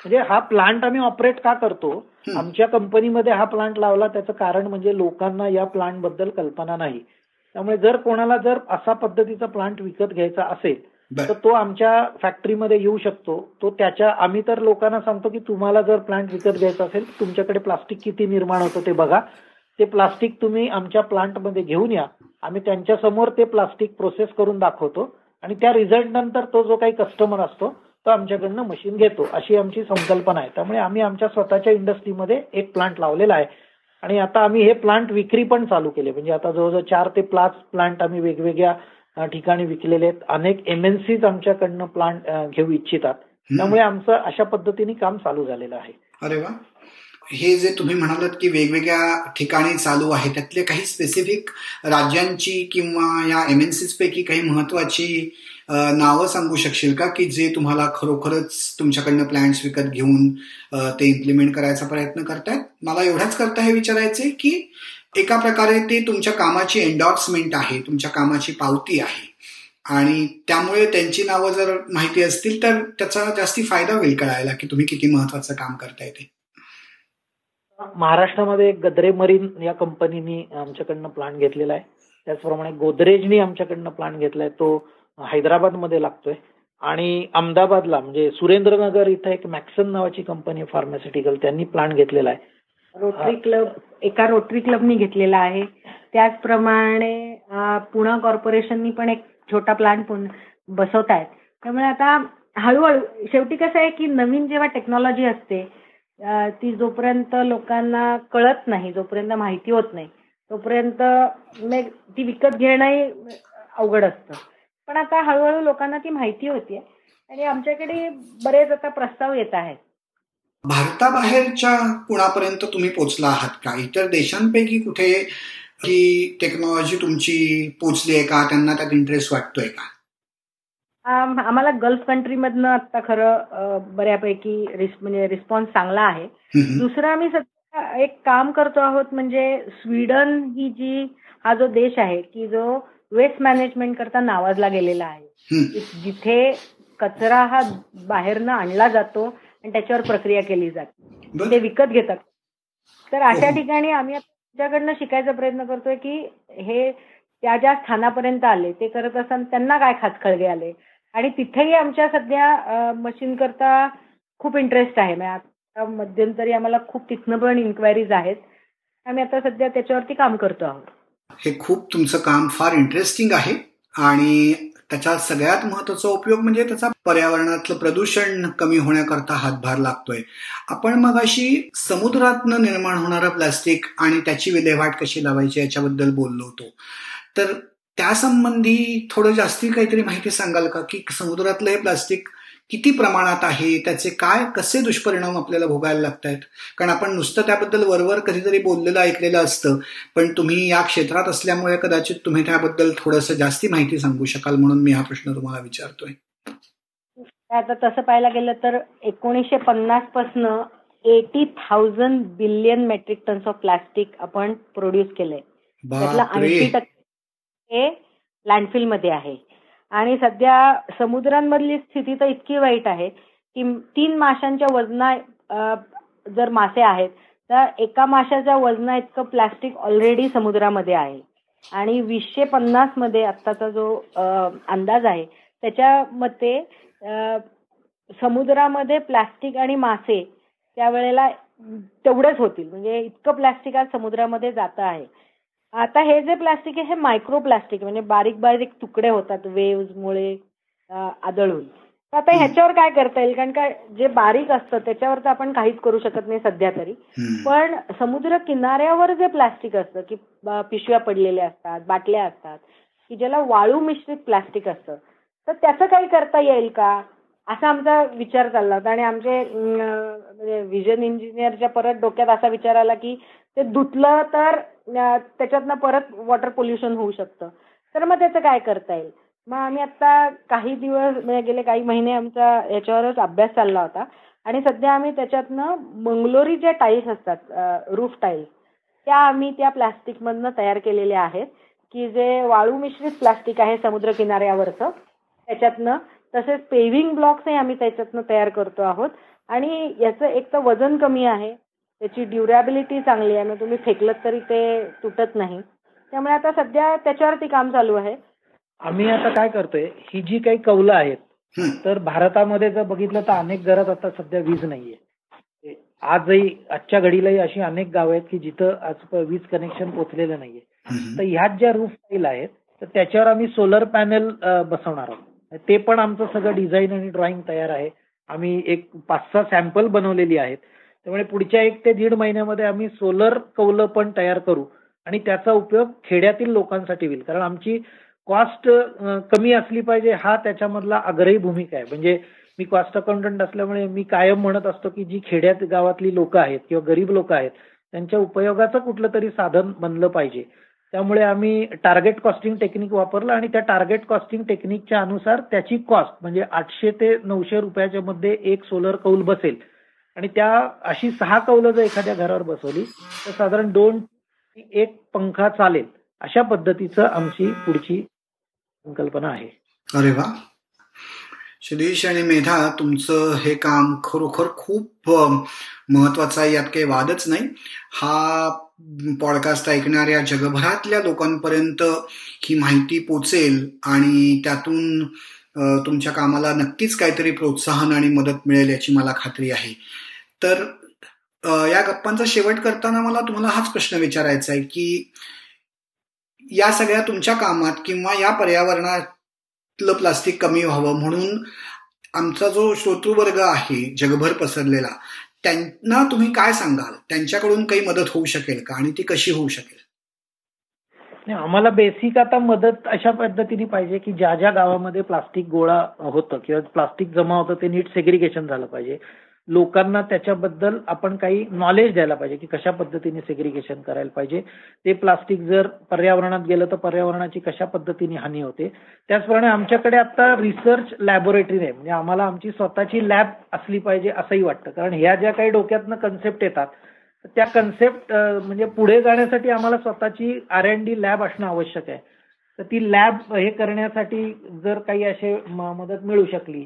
म्हणजे हा प्लांट आम्ही ऑपरेट का करतो? आमच्या कंपनीमध्ये हा प्लांट लावला त्याचं कारण म्हणजे लोकांना या प्लांटबद्दल कल्पना नाही. त्यामुळे जर कोणाला जर असा पद्धतीचा प्लांट विकत घ्यायचा असेल तर तो आमच्या फॅक्टरीमध्ये येऊ शकतो. तो त्याच्या आम्ही तर लोकांना सांगतो की तुम्हाला जर प्लांट विकत घ्यायचा असेल तुमच्याकडे प्लास्टिक किती निर्माण होतं ते बघा. ते प्लास्टिक तुम्ही आमच्या प्लांटमध्ये घेऊन या. आम्ही त्यांच्यासमोर ते प्लास्टिक प्रोसेस करून दाखवतो. आणि त्या रिझल्ट नंतर तो जो काही कस्टमर असतो तो आमच्याकडनं मशीन घेतो अशी आमची संकल्पना आहे. त्यामुळे आम्ही आमच्या स्वतःच्या इंडस्ट्रीमध्ये एक प्लांट लावलेला आहे. आणि आता आम्ही हे प्लांट विक्री पण चालू केले. म्हणजे आता जवळजवळ चार ते पाच प्लांट आम्ही वेगवेगळ्या ठिकाणी विकलेले आहेत. अनेक एमएनसीज आमच्याकडनं प्लांट घेऊ इच्छितात. त्यामुळे आमचं अशा पद्धतीने काम चालू झालेलं आहे. अरे वा. हे जे तुम्ही म्हणालात की वेगवेगळ्या ठिकाणी चालू आहे त्यातले काही स्पेसिफिक राज्यांची किंवा या एमएनसीज पैकी काही महत्वाची नावं सांगू शकशील का? की जे तुम्हाला खरोखरच तुमच्याकडनं प्लॅन्स विकत घेऊन ते इम्प्लिमेंट करायचा प्रयत्न करतायत? मला एवढाच करता हे विचारायचे की एका प्रकारे ते तुमच्या कामाची एन्डॉर्समेंट आहे तुमच्या कामाची पावती आहे. आणि त्यामुळे त्यांची नावं जर माहिती असतील तर त्याचा जास्ती फायदा होईल कळायला की तुम्ही किती महत्वाचं काम करताय ते. महाराष्ट्रामध्ये गद्रे मरीन या कंपनीनी आमच्याकडनं प्लांट घेतलेला आहे. त्याचप्रमाणे गोदरेजनी आमच्याकडनं प्लांट घेतलाय. तो हैदराबादमध्ये लागतोय. आणि अहमदाबादला म्हणजे सुरेंद्रनगर इथं एक मॅक्सन नावाची कंपनी फार्मास्युटिकल त्यांनी प्लांट घेतलेला आहे. रोटरी क्लब एका रोटरी क्लबनी घेतलेला आहे. त्याचप्रमाणे पुणा कॉर्पोरेशननी पण एक छोटा प्लांट बसवत आहेत त्यामुळे आता हळूहळू शेवटी कसं आहे की नवीन जेव्हा टेक्नॉलॉजी असते ती जोपर्यंत लोकांना कळत नाही जोपर्यंत माहिती होत नाही तोपर्यंत ती विकत घेणंही अवघड असतं. पण आता हळूहळू लोकांना ती माहिती होतीये. आणि आमच्याकडे बरेच आता प्रस्ताव येत आहेत. भारताबाहेरच्या कुणापर्यंत तुम्ही पोचला आहात का? इतर देशांपैकी कुठे ही टेक्नॉलॉजी तुमची पोचली आहे का? त्यांना त्यात इंटरेस्ट वाटतोय का? आम्हाला गल्फ कंट्रीमधनं आता खरं बऱ्यापैकी म्हणजे रिस्पॉन्स चांगला आहे. दुसरं आम्ही सध्या एक काम करतो आहोत म्हणजे स्वीडन ही जी हा जो देश आहे की जो वेस्ट मॅनेजमेंट करता नावाजला गेलेला आहे. जिथे कचरा हा बाहेरनं आणला जातो आणि त्याच्यावर प्रक्रिया केली जाते. ते विकत घेतात. तर अशा. ठिकाणी आम्ही त्यांच्याकडनं शिकायचा प्रयत्न करतोय की हे त्या ज्या स्थानापर्यंत आले ते करत असताना त्यांना काय खाचखळगे आले? आणि तिथेही आमच्या सध्या मशीन करता खूप इंटरेस्ट आहे. आता मध्यंतरी आम्हाला खूप तिथनं पण इन्क्वायरीज आहेत. आम्ही आता सध्या त्याच्यावरती काम करतो आहोत. हे खूप तुमचं काम फार इंटरेस्टिंग आहे आणि त्याचा सगळ्यात महत्त्वाचा उपयोग म्हणजे त्याचा पर्यावरणातलं प्रदूषण कमी होण्याकरता हातभार लागतोय. आपण मग अशी समुद्रातनं निर्माण होणारं प्लास्टिक आणि त्याची विल्हेवाट कशी लावायची याच्याबद्दल बोललो होतो. तर त्यासंबंधी थोडं जास्ती काहीतरी माहिती सांगाल का? की समुद्रातलं हे प्लास्टिक किती प्रमाणात आहे त्याचे काय कसे दुष्परिणाम आपल्याला भोगायला लागत आहेत कारण आपण नुसतं त्याबद्दल वरवर कधीतरी बोललेलं ऐकलेलं असतं. पण तुम्ही या क्षेत्रात असल्यामुळे कदाचित तुम्ही त्याबद्दल थोडंसं जास्ती माहिती सांगू शकाल म्हणून मी हा प्रश्न तुम्हाला विचारतोय. आता तसं पाहायला गेलं तर एकोणीसशे पन्नास पासन eighty thousand billion metric tons of plastic आपण प्रोड्यूस केलंय. त्यातलं ऐंशी टक्के हे लँडफिलमध्ये आहे. आणि सध्या समुद्रांमधली स्थिती तर इतकी वाईट आहे की तीन माशांच्या वजना जर मासे आहेत तर एका माशाच्या वजना इतकं प्लास्टिक ऑलरेडी समुद्रामध्ये आहे. आणि वीसशे पन्नासमध्ये आत्ताचा जो अंदाज आहे त्याच्या मते समुद्रामध्ये प्लास्टिक आणि मासे त्यावेळेला तेवढेच होतील. म्हणजे इतकं प्लास्टिक आज समुद्रामध्ये जात आहे. आता हे जे प्लास्टिक आहे हे मायक्रो प्लास्टिक म्हणजे बारीक बारीक तुकडे होतात वेव्ह मुळे आदळून. तर आता ह्याच्यावर काय करता येईल? कारण का जे बारीक असतं त्याच्यावर तर आपण काहीच करू शकत नाही सध्या तरी. पण समुद्र किनाऱ्यावर जे प्लास्टिक असतं की पिशव्या पडलेल्या असतात बाटल्या असतात की ज्याला वाळू मिश्रित प्लास्टिक असतं तर त्याचं काही करता येईल का? असा आमचा विचार चालला होता. आणि आमचे म्हणजे विजन इंजिनियरच्या परत डोक्यात असा विचार आला की ते धुतलं तर त्याच्यातनं परत वॉटर पोल्युशन होऊ शकतं. तर मग त्याचं काय करता येईल? मग आम्ही आता काही दिवस म्हणजे गेले काही महिने आमचा याच्यावरच अभ्यास चालला होता. आणि सध्या आम्ही त्याच्यातनं मंगलोरी ज्या टाईल्स असतात रूफ टाईल्स त्या आम्ही त्या प्लास्टिकमधनं तयार केलेल्या आहेत. की जे वाळू मिश्रित प्लास्टिक आहे समुद्र किनाऱ्यावरचं त्याच्यातनं तसेच पेव्हिंग ब्लॉक्सही आम्ही त्याच्यातनं तयार करतो आहोत. आणि याचं एक तर वजन कमी आहे. त्याची ड्युरॅबिलिटी चांगली आहे मग तुम्ही फेकलं तरी ते तुटत नाही. त्यामुळे आता सध्या त्याच्यावरती काम चालू आहे. आम्ही आता काय करतोय ही जी काही कौलं आहेत तर भारतामध्ये जर बघितलं तर अनेक घरात आता सध्या वीज नाहीये. आजही आजच्या घडीलाही अशी अनेक गाव आहेत की जिथं आज वीज कनेक्शन पोचलेलं नाहीये. तर ह्यात ज्या रूफ टाईल आहेत तर त्याच्यावर आम्ही सोलर पॅनल बसवणार आहोत. ते पण आमचं सगळं डिझाईन आणि ड्रॉइंग तयार आहे. आम्ही एक पाच सहा सॅम्पल बनवलेली आहेत. त्यामुळे पुढच्या एक ते दीड महिन्यामध्ये आम्ही सोलर कौलं पण तयार करू आणि त्याचा उपयोग खेड्यातील लोकांसाठी होईल. कारण आमची कॉस्ट कमी असली पाहिजे हा त्याच्यामधला आग्रही भूमिका आहे. म्हणजे मी कॉस्ट अकाउंटंट असल्यामुळे मी कायम म्हणत असतो की जी खेड्यात गावातली लोक आहेत किंवा गरीब लोक आहेत त्यांच्या उपयोगाचं कुठलं तरी साधन बनलं पाहिजे. त्यामुळे आम्ही टार्गेट कॉस्टिंग टेक्निक वापरलं आणि त्या टार्गेट कॉस्टिंग टेक्निकच्या अनुसार त्याची कॉस्ट म्हणजे आठशे ते नऊशे रुपयाच्या मध्ये एक सोलर कौल बसेल. आणि त्या अशी सहा कौलं जर एखाद्या घरावर बसवली तर साधारण दोन एक पंखा चालेल अशा पद्धतीचं आमची पुढची संकल्पना आहे. अरे वा. शिरीष आणि मेधा तुमचं हे काम खरोखर खूप महत्वाचं आहे यात काही वादच नाही. हा पॉडकास्ट ऐकणाऱ्या जगभरातल्या लोकांपर्यंत ही माहिती पोचेल आणि त्यातून तुमच्या कामाला नक्कीच काहीतरी प्रोत्साहन आणि मदत मिळेल याची मला खात्री आहे. तर या गप्पांचा शेवट करताना मला तुम्हाला हाच प्रश्न विचारायचा आहे की या सगळ्या तुमच्या कामात किंवा या पर्यावरणातलं प्लास्टिक कमी व्हावं म्हणून आमचा जो श्रोतृवर्ग आहे जगभर पसरलेला त्यांना तुम्ही काय सांगाल? त्यांच्याकडून काही मदत होऊ शकेल का? आणि ती कशी होऊ शकेल? आम्हाला बेसिक आता मदत अशा पद्धतीने पाहिजे की ज्या ज्या गावामध्ये प्लास्टिक गोळा होतं किंवा प्लास्टिक जमा होतं ते नीट सेग्रिगेशन झालं पाहिजे. लोकांना त्याच्याबद्दल आपण काही नॉलेज द्यायला पाहिजे की कशा पद्धतीने सेग्रिगेशन करायला पाहिजे. ते प्लास्टिक जर पर्यावरणात गेलं तर पर्यावरणाची कशा पद्धतीने हानी होते. त्याचप्रमाणे आमच्याकडे आता रिसर्च लॅबोरेटरी आहे म्हणजे आम्हाला आमची स्वतःची लॅब असली पाहिजे असंही वाटतं. कारण ह्या ज्या काही डोक्यातनं कन्सेप्ट येतात त्या कन्सेप्ट म्हणजे पुढे जाण्यासाठी आम्हाला स्वतःची आर एन डी लॅब असणं आवश्यक आहे. तर ती लॅब हे करण्यासाठी जर काही असे मदत मिळू शकली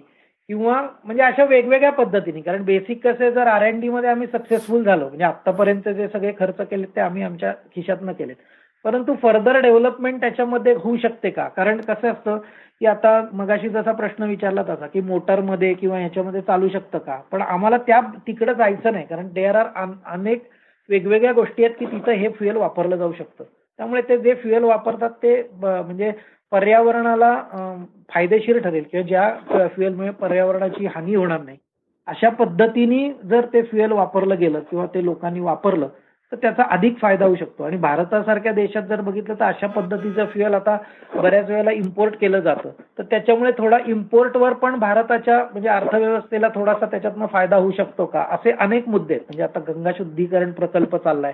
किंवा म्हणजे अशा वेगवेगळ्या पद्धतीने. कारण बेसिक कसे जर आर एन डी मध्ये आम्ही सक्सेसफुल झालो म्हणजे आतापर्यंत जे सगळे खर्च केले ते आम्ही आमच्या खिशातनं केलेत. परंतु फर्दर डेव्हलपमेंट त्याच्यामध्ये होऊ शकते का? कारण कसं असतं की आता मगाशी जसा प्रश्न विचारला तसा की मोटरमध्ये किंवा ह्याच्यामध्ये चालू शकतं का? पण आम्हाला त्या तिकडे जायचं नाही कारण देअर आर अनेक वेगवेगळ्या गोष्टी आहेत की तिथं हे फ्युएल वापरलं जाऊ शकतं. त्यामुळे ते जे फ्युएल वापरतात ते म्हणजे पर्यावरणाला फायदेशीर ठरेल किंवा ज्या फ्युएलमुळे पर्यावरणाची हानी होणार नाही. अशा पद्धतीने जर ते फ्युएल वापरलं गेलं किंवा ते लोकांनी वापरलं तर त्याचा अधिक फायदा होऊ शकतो. आणि भारतासारख्या देशात जर बघितलं तर अशा पद्धतीचं फ्युएल आता बऱ्याच वेळेला इम्पोर्ट केलं जातं. तर त्याच्यामुळे थोडा इम्पोर्टवर पण भारताच्या म्हणजे अर्थव्यवस्थेला थोडासा त्याच्यातनं फायदा होऊ शकतो का? असे अनेक मुद्दे आहेत. म्हणजे आता गंगा शुद्धीकरण प्रकल्प चाललाय.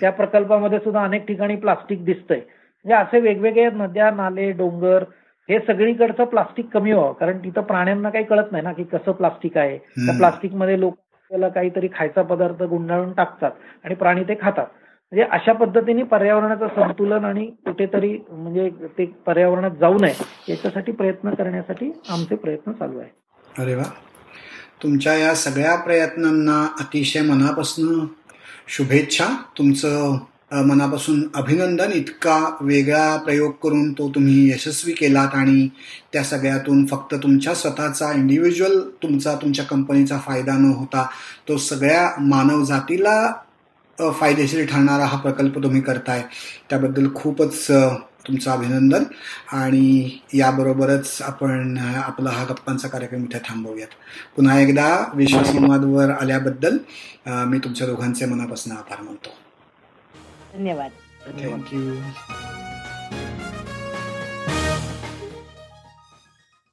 त्या प्रकल्पामध्ये सुद्धा अनेक ठिकाणी प्लास्टिक दिसतंय. म्हणजे असे वेगवेगळे नद्या नाले डोंगर हे सगळीकडचं प्लास्टिक कमी व्हावं. कारण तिथं प्राण्यांना काही कळत नाही ना की कसं प्लास्टिक आहे. त्या प्लास्टिकमध्ये लोक त्याला काहीतरी खायचा पदार्थ गुंडाळून टाकतात आणि प्राणी ते खातात. म्हणजे अशा पद्धतीने पर्यावरणाचं संतुलन आणि कुठेतरी म्हणजे ते पर्यावरणात जाऊ नये याच्यासाठी प्रयत्न करण्यासाठी आमचे प्रयत्न चालू आहे अरे वा. तुमच्या या सगळ्या प्रयत्नांना अतिशय मनापासून शुभेच्छा. तुमचं मनापासून अभिनंदन. इतका वेगळा प्रयोग करून तो तुम्ही यशस्वी केलात आणि त्या सगळ्यातून फक्त तुमच्या स्वतःचा इंडिव्हिज्युअल तुमचा तुमच्या कंपनीचा फायदा न होता तो सगळ्या मानवजातीला फायदेशीर ठरणारा हा प्रकल्प तुम्ही करताय. त्याबद्दल खूपच तुमचं अभिनंदन आणि याबरोबरच आपण आपला हा गप्पांचा कार्यक्रम इथे थांबवूयात. पुन्हा एकदा विश्वसंवादवर आल्याबद्दल मी तुमच्या दोघांचे मनापासून आभार मानतो. धन्यवाद थँक्यू